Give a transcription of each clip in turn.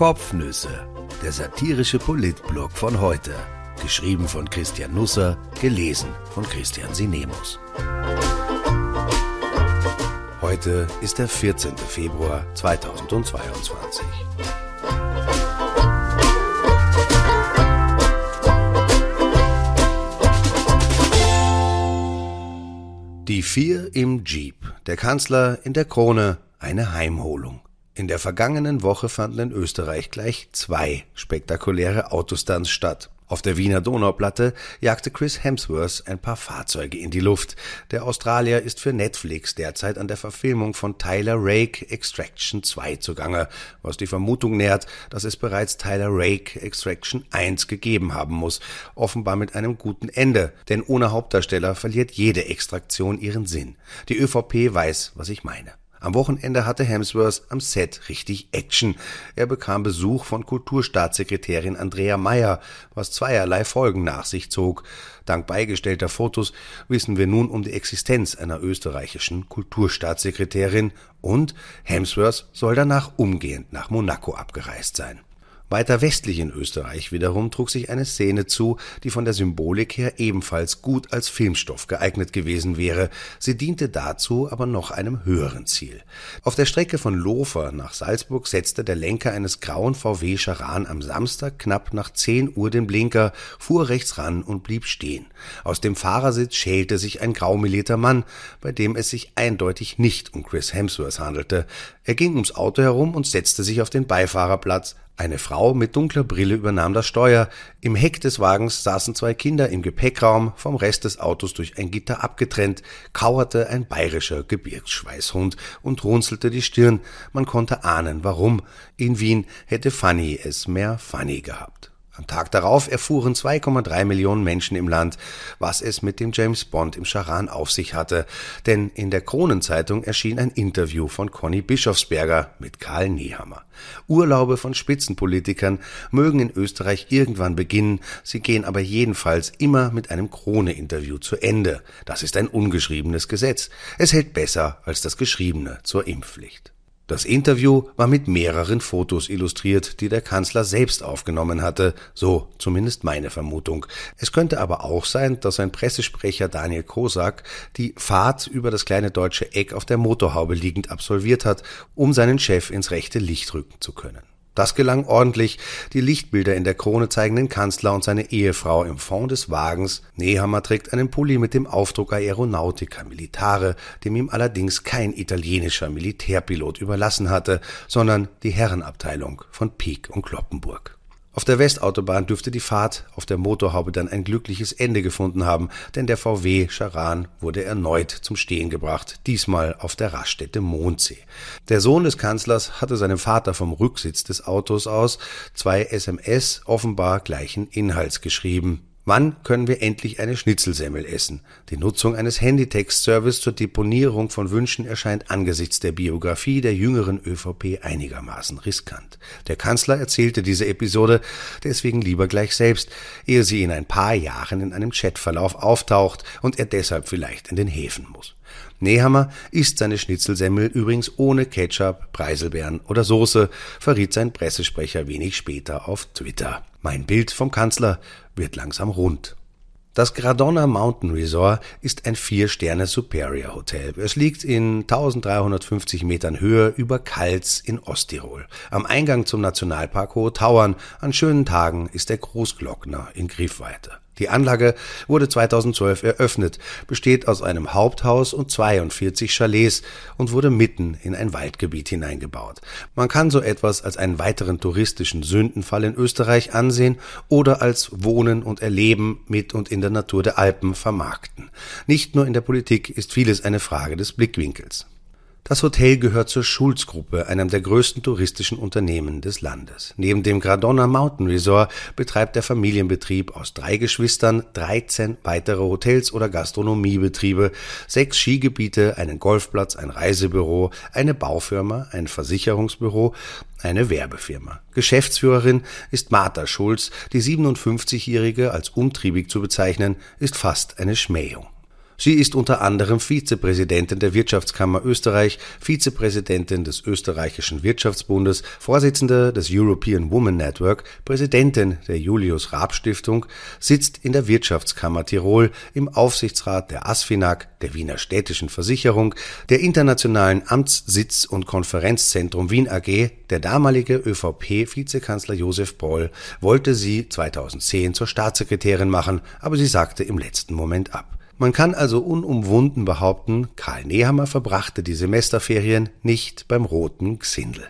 Kopfnüsse, der satirische Politblog von heute. Geschrieben von Christian Nusser, gelesen von Christian Sinemus. Heute ist der 14. Februar 2022. Die vier im Jeep, der Kanzler in der Krone, eine Heimholung. In der vergangenen Woche fanden in Österreich gleich zwei spektakuläre Autostunts statt. Auf der Wiener Donauplatte jagte Chris Hemsworth ein paar Fahrzeuge in die Luft. Der Australier ist für Netflix derzeit an der Verfilmung von Tyler Rake Extraction 2 zugange, was die Vermutung nährt, dass es bereits Tyler Rake Extraction 1 gegeben haben muss, offenbar mit einem guten Ende, denn ohne Hauptdarsteller verliert jede Extraktion ihren Sinn. Die ÖVP weiß, was ich meine. Am Wochenende hatte Hemsworth am Set richtig Action. Er bekam Besuch von Kulturstaatssekretärin Andrea Meyer, was zweierlei Folgen nach sich zog. Dank beigestellter Fotos wissen wir nun um die Existenz einer österreichischen Kulturstaatssekretärin und Hemsworth soll danach umgehend nach Monaco abgereist sein. Weiter westlich in Österreich wiederum trug sich eine Szene zu, die von der Symbolik her ebenfalls gut als Filmstoff geeignet gewesen wäre. Sie diente dazu aber noch einem höheren Ziel. Auf der Strecke von Lofer nach Salzburg setzte der Lenker eines grauen VW Charan am Samstag knapp nach 10 Uhr den Blinker, fuhr rechts ran und blieb stehen. Aus dem Fahrersitz schälte sich ein graumelierter Mann, bei dem es sich eindeutig nicht um Chris Hemsworth handelte. Er ging ums Auto herum und setzte sich auf den Beifahrerplatz, eine Frau mit dunkler Brille übernahm das Steuer. Im Heck des Wagens saßen zwei Kinder im Gepäckraum, vom Rest des Autos durch ein Gitter abgetrennt, kauerte ein bayerischer Gebirgsschweißhund und runzelte die Stirn. Man konnte ahnen, warum. In Wien hätte Fanny es mehr Fanny gehabt. Am Tag darauf erfuhren 2,3 Millionen Menschen im Land, was es mit dem James Bond im Charan auf sich hatte, denn in der Kronenzeitung erschien ein Interview von Conny Bischofsberger mit Karl Nehammer. Urlaube von Spitzenpolitikern mögen in Österreich irgendwann beginnen, sie gehen aber jedenfalls immer mit einem Krone-Interview zu Ende. Das ist ein ungeschriebenes Gesetz. Es hält besser als das Geschriebene zur Impfpflicht. Das Interview war mit mehreren Fotos illustriert, die der Kanzler selbst aufgenommen hatte, so zumindest meine Vermutung. Es könnte aber auch sein, dass sein Pressesprecher Daniel Kosak die Fahrt über das kleine deutsche Eck auf der Motorhaube liegend absolviert hat, um seinen Chef ins rechte Licht rücken zu können. Das gelang ordentlich. Die Lichtbilder in der Krone zeigen den Kanzler und seine Ehefrau im Fond des Wagens. Nehammer trägt einen Pulli mit dem Aufdruck Aeronautica Militare, dem ihm allerdings kein italienischer Militärpilot überlassen hatte, sondern die Herrenabteilung von Pieck und Kloppenburg. Auf der Westautobahn dürfte die Fahrt auf der Motorhaube dann ein glückliches Ende gefunden haben, denn der VW Charan wurde erneut zum Stehen gebracht, diesmal auf der Raststätte Mondsee. Der Sohn des Kanzlers hatte seinem Vater vom Rücksitz des Autos aus zwei SMS offenbar gleichen Inhalts geschrieben. Wann können wir endlich eine Schnitzelsemmel essen? Die Nutzung eines Handytext-Service zur Deponierung von Wünschen erscheint angesichts der Biografie der jüngeren ÖVP einigermaßen riskant. Der Kanzler erzählte diese Episode deswegen lieber gleich selbst, ehe sie in ein paar Jahren in einem Chatverlauf auftaucht und er deshalb vielleicht in den Häfen muss. Nehammer isst seine Schnitzelsemmel übrigens ohne Ketchup, Preiselbeeren oder Soße, verriet sein Pressesprecher wenig später auf Twitter. Mein Bild vom Kanzler wird langsam rund. Das Gradonna Mountain Resort ist ein Vier-Sterne Superior Hotel. Es liegt in 1350 Metern Höhe über Kals in Osttirol. Am Eingang zum Nationalpark Hohe Tauern. An schönen Tagen ist der Großglockner in Griffweite. Die Anlage wurde 2012 eröffnet, besteht aus einem Haupthaus und 42 Chalets und wurde mitten in ein Waldgebiet hineingebaut. Man kann so etwas als einen weiteren touristischen Sündenfall in Österreich ansehen oder als Wohnen und Erleben mit und in der Natur der Alpen vermarkten. Nicht nur in der Politik ist vieles eine Frage des Blickwinkels. Das Hotel gehört zur Schulz-Gruppe, einem der größten touristischen Unternehmen des Landes. Neben dem Gradonna Mountain Resort betreibt der Familienbetrieb aus drei Geschwistern 13 weitere Hotels oder Gastronomiebetriebe, sechs Skigebiete, einen Golfplatz, ein Reisebüro, eine Baufirma, ein Versicherungsbüro, eine Werbefirma. Geschäftsführerin ist Martha Schulz, die 57-Jährige als umtriebig zu bezeichnen, ist fast eine Schmähung. Sie ist unter anderem Vizepräsidentin der Wirtschaftskammer Österreich, Vizepräsidentin des Österreichischen Wirtschaftsbundes, Vorsitzende des European Women Network, Präsidentin der Julius Raab Stiftung, sitzt in der Wirtschaftskammer Tirol, im Aufsichtsrat der ASFINAG, der Wiener Städtischen Versicherung, der Internationalen Amtssitz- und Konferenzzentrum Wien AG. Der damalige ÖVP-Vizekanzler Josef Paul wollte sie 2010 zur Staatssekretärin machen, aber sie sagte im letzten Moment ab. Man kann also unumwunden behaupten, Karl Nehammer verbrachte die Semesterferien nicht beim roten Xindel.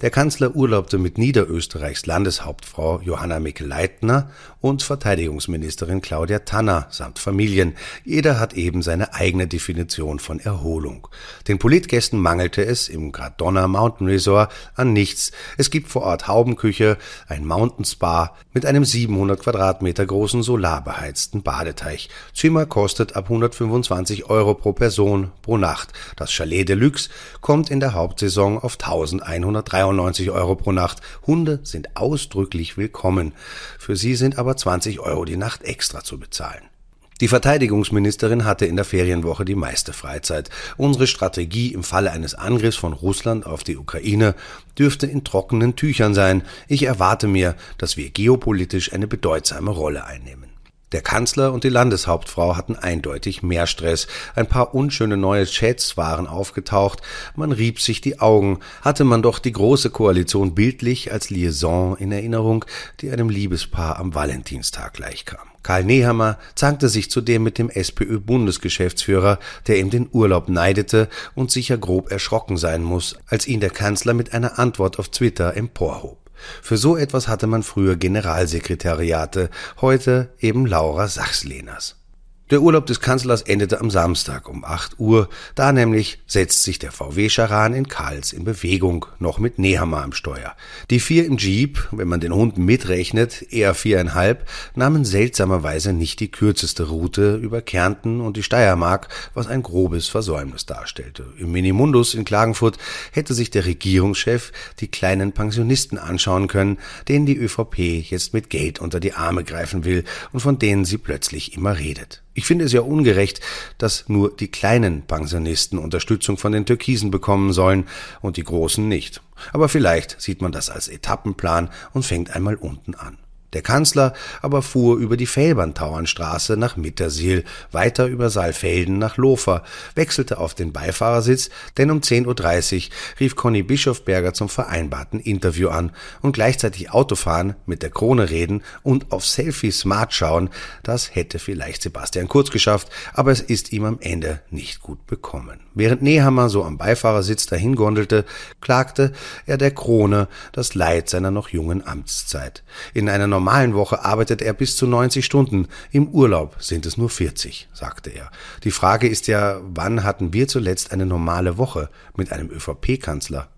Der Kanzler urlaubte mit Niederösterreichs Landeshauptfrau Johanna Mikl-Leitner und Verteidigungsministerin Claudia Tanner samt Familien. Jeder hat eben seine eigene Definition von Erholung. Den Politgästen mangelte es im Gradonna Mountain Resort an nichts. Es gibt vor Ort Haubenküche, ein Mountain Spa mit einem 700 Quadratmeter großen solarbeheizten Badeteich. Zimmer kostet ab 125 Euro pro Person pro Nacht. Das Chalet Deluxe kommt in der Hauptsaison auf 1103 93 Euro pro Nacht. Hunde sind ausdrücklich willkommen. Für sie sind aber 20 Euro die Nacht extra zu bezahlen. Die Verteidigungsministerin hatte in der Ferienwoche die meiste Freizeit. Unsere Strategie im Falle eines Angriffs von Russland auf die Ukraine dürfte in trockenen Tüchern sein. Ich erwarte mir, dass wir geopolitisch eine bedeutsame Rolle einnehmen. Der Kanzler und die Landeshauptfrau hatten eindeutig mehr Stress. Ein paar unschöne neue Chats waren aufgetaucht. Man rieb sich die Augen. Hatte man doch die große Koalition bildlich als Liaison in Erinnerung, die einem Liebespaar am Valentinstag gleichkam. Karl Nehammer zankte sich zudem mit dem SPÖ-Bundesgeschäftsführer, der ihm den Urlaub neidete und sicher grob erschrocken sein muss, als ihn der Kanzler mit einer Antwort auf Twitter emporhob. Für so etwas hatte man früher Generalsekretariate, heute eben Laura Sachslehners. Der Urlaub des Kanzlers endete am Samstag um 8 Uhr. Da nämlich setzt sich der VW-Charan in Karls in Bewegung, noch mit Nehammer am Steuer. Die vier im Jeep, wenn man den Hund mitrechnet, eher viereinhalb, nahmen seltsamerweise nicht die kürzeste Route über Kärnten und die Steiermark, was ein grobes Versäumnis darstellte. Im Minimundus in Klagenfurt hätte sich der Regierungschef die kleinen Pensionisten anschauen können, denen die ÖVP jetzt mit Geld unter die Arme greifen will und von denen sie plötzlich immer redet. Ich finde es ja ungerecht, dass nur die kleinen Pensionisten Unterstützung von den Türkisen bekommen sollen und die großen nicht. Aber vielleicht sieht man das als Etappenplan und fängt einmal unten an. Der Kanzler aber fuhr über die Fellbandtauernstraße nach Mittersiel, weiter über Saalfelden nach Lofer, wechselte auf den Beifahrersitz, denn um 10.30 Uhr rief Conny Bischofberger zum vereinbarten Interview an und gleichzeitig Autofahren, mit der Krone reden und auf Selfie Smart schauen, das hätte vielleicht Sebastian Kurz geschafft, aber es ist ihm am Ende nicht gut bekommen. Während Nehammer so am Beifahrersitz dahingondelte, klagte er der Krone das Leid seiner noch jungen Amtszeit. In einer normalen Woche arbeitet er bis zu 90 Stunden, im Urlaub sind es nur 40, sagte er. Die Frage ist ja, wann hatten wir zuletzt eine normale Woche mit einem ÖVP-Kanzler?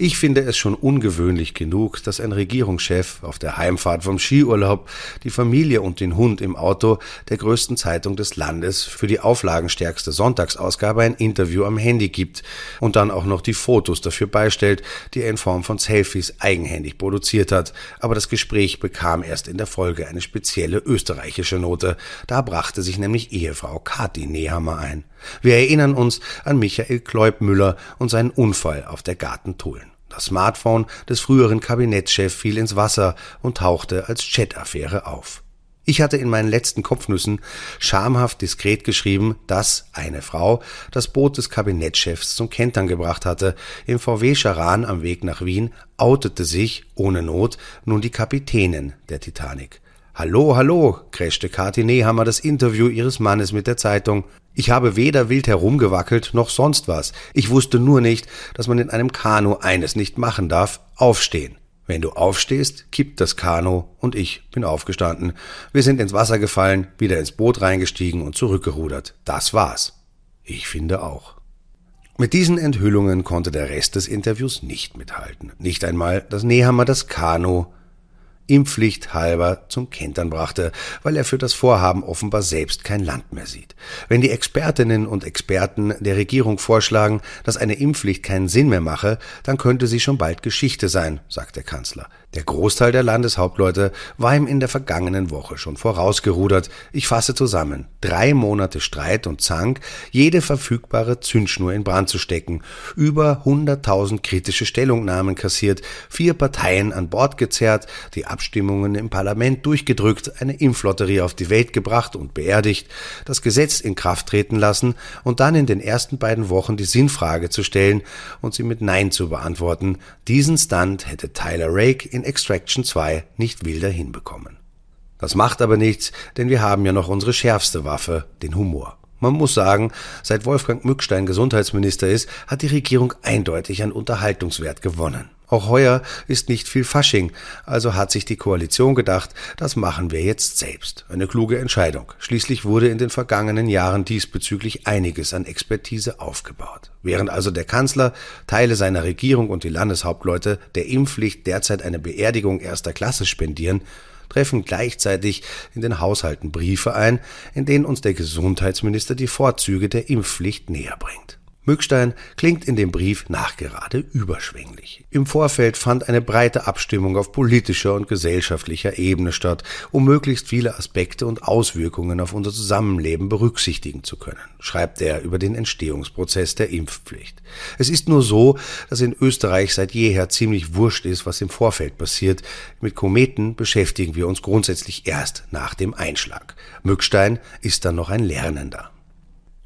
Ich finde es schon ungewöhnlich genug, dass ein Regierungschef auf der Heimfahrt vom Skiurlaub die Familie und den Hund im Auto der größten Zeitung des Landes für die auflagenstärkste Sonntagsausgabe ein Interview am Handy gibt und dann auch noch die Fotos dafür beistellt, die er in Form von Selfies eigenhändig produziert hat. Aber das Gespräch bekam erst in der Folge eine spezielle österreichische Note. Da brachte sich nämlich Ehefrau Kathi Nehammer ein. Wir erinnern uns an Michael Kleubmüller und seinen Unfall auf der Gartentulen. Das Smartphone des früheren Kabinettschefs fiel ins Wasser und tauchte als Chat-Affäre auf. Ich hatte in meinen letzten Kopfnüssen schamhaft diskret geschrieben, dass eine Frau das Boot des Kabinettschefs zum Kentern gebracht hatte. Im VW Charan am Weg nach Wien outete sich, ohne Not, nun die Kapitänin der Titanic. Hallo, hallo, crashte Kathi Nehammer das Interview ihres Mannes mit der Zeitung. Ich habe weder wild herumgewackelt noch sonst was. Ich wusste nur nicht, dass man in einem Kanu eines nicht machen darf, aufstehen. Wenn du aufstehst, kippt das Kanu und ich bin aufgestanden. Wir sind ins Wasser gefallen, wieder ins Boot reingestiegen und zurückgerudert. Das war's. Ich finde auch. Mit diesen Enthüllungen konnte der Rest des Interviews nicht mithalten. Nicht einmal, dass Nehammer das Kanu Impfpflicht halber zum Kentern brachte, weil er für das Vorhaben offenbar selbst kein Land mehr sieht. Wenn die Expertinnen und Experten der Regierung vorschlagen, dass eine Impfpflicht keinen Sinn mehr mache, dann könnte sie schon bald Geschichte sein, sagt der Kanzler. Der Großteil der Landeshauptleute war ihm in der vergangenen Woche schon vorausgerudert. Ich fasse zusammen. Drei Monate Streit und Zank, jede verfügbare Zündschnur in Brand zu stecken, über 100.000 kritische Stellungnahmen kassiert, vier Parteien an Bord gezerrt, die Abstimmungen im Parlament durchgedrückt, eine Impflotterie auf die Welt gebracht und beerdigt, das Gesetz in Kraft treten lassen und dann in den ersten beiden Wochen die Sinnfrage zu stellen und sie mit Nein zu beantworten. Diesen Stunt hätte Tyler Rake in Extraction 2 nicht wilder hinbekommen. Das macht aber nichts, denn wir haben ja noch unsere schärfste Waffe, den Humor. Man muss sagen, seit Wolfgang Mückstein Gesundheitsminister ist, hat die Regierung eindeutig an Unterhaltungswert gewonnen. Auch heuer ist nicht viel Fasching, also hat sich die Koalition gedacht, das machen wir jetzt selbst. Eine kluge Entscheidung. Schließlich wurde in den vergangenen Jahren diesbezüglich einiges an Expertise aufgebaut. Während also der Kanzler, Teile seiner Regierung und die Landeshauptleute der Impfpflicht derzeit eine Beerdigung erster Klasse spendieren, treffen gleichzeitig in den Haushalten Briefe ein, in denen uns der Gesundheitsminister die Vorzüge der Impfpflicht näher bringt. Mückstein klingt in dem Brief nachgerade überschwänglich. Im Vorfeld fand eine breite Abstimmung auf politischer und gesellschaftlicher Ebene statt, um möglichst viele Aspekte und Auswirkungen auf unser Zusammenleben berücksichtigen zu können, schreibt er über den Entstehungsprozess der Impfpflicht. Es ist nur so, dass in Österreich seit jeher ziemlich wurscht ist, was im Vorfeld passiert. Mit Kometen beschäftigen wir uns grundsätzlich erst nach dem Einschlag. Mückstein ist dann noch ein Lernender.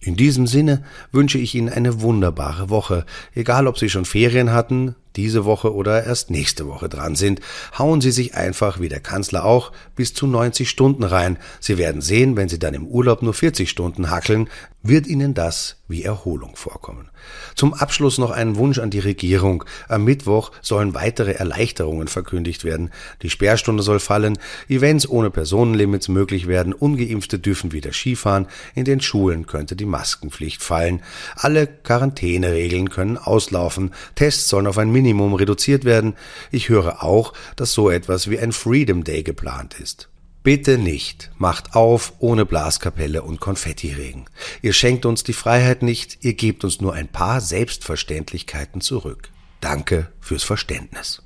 In diesem Sinne wünsche ich Ihnen eine wunderbare Woche, egal ob Sie schon Ferien hatten, diese Woche oder erst nächste Woche dran sind, hauen Sie sich einfach, wie der Kanzler auch, bis zu 90 Stunden rein. Sie werden sehen, wenn Sie dann im Urlaub nur 40 Stunden hackeln, wird Ihnen das wie Erholung vorkommen. Zum Abschluss noch einen Wunsch an die Regierung. Am Mittwoch sollen weitere Erleichterungen verkündigt werden. Die Sperrstunde soll fallen, Events ohne Personenlimits möglich werden, ungeimpfte dürfen wieder Skifahren, in den Schulen könnte die Maskenpflicht fallen, alle Quarantäneregeln können auslaufen, Tests sollen auf ein Minimum reduziert werden. Ich höre auch, dass so etwas wie ein Freedom Day geplant ist. Bitte nicht, macht auf ohne Blaskapelle und Konfettiregen. Ihr schenkt uns die Freiheit nicht, ihr gebt uns nur ein paar Selbstverständlichkeiten zurück. Danke fürs Verständnis.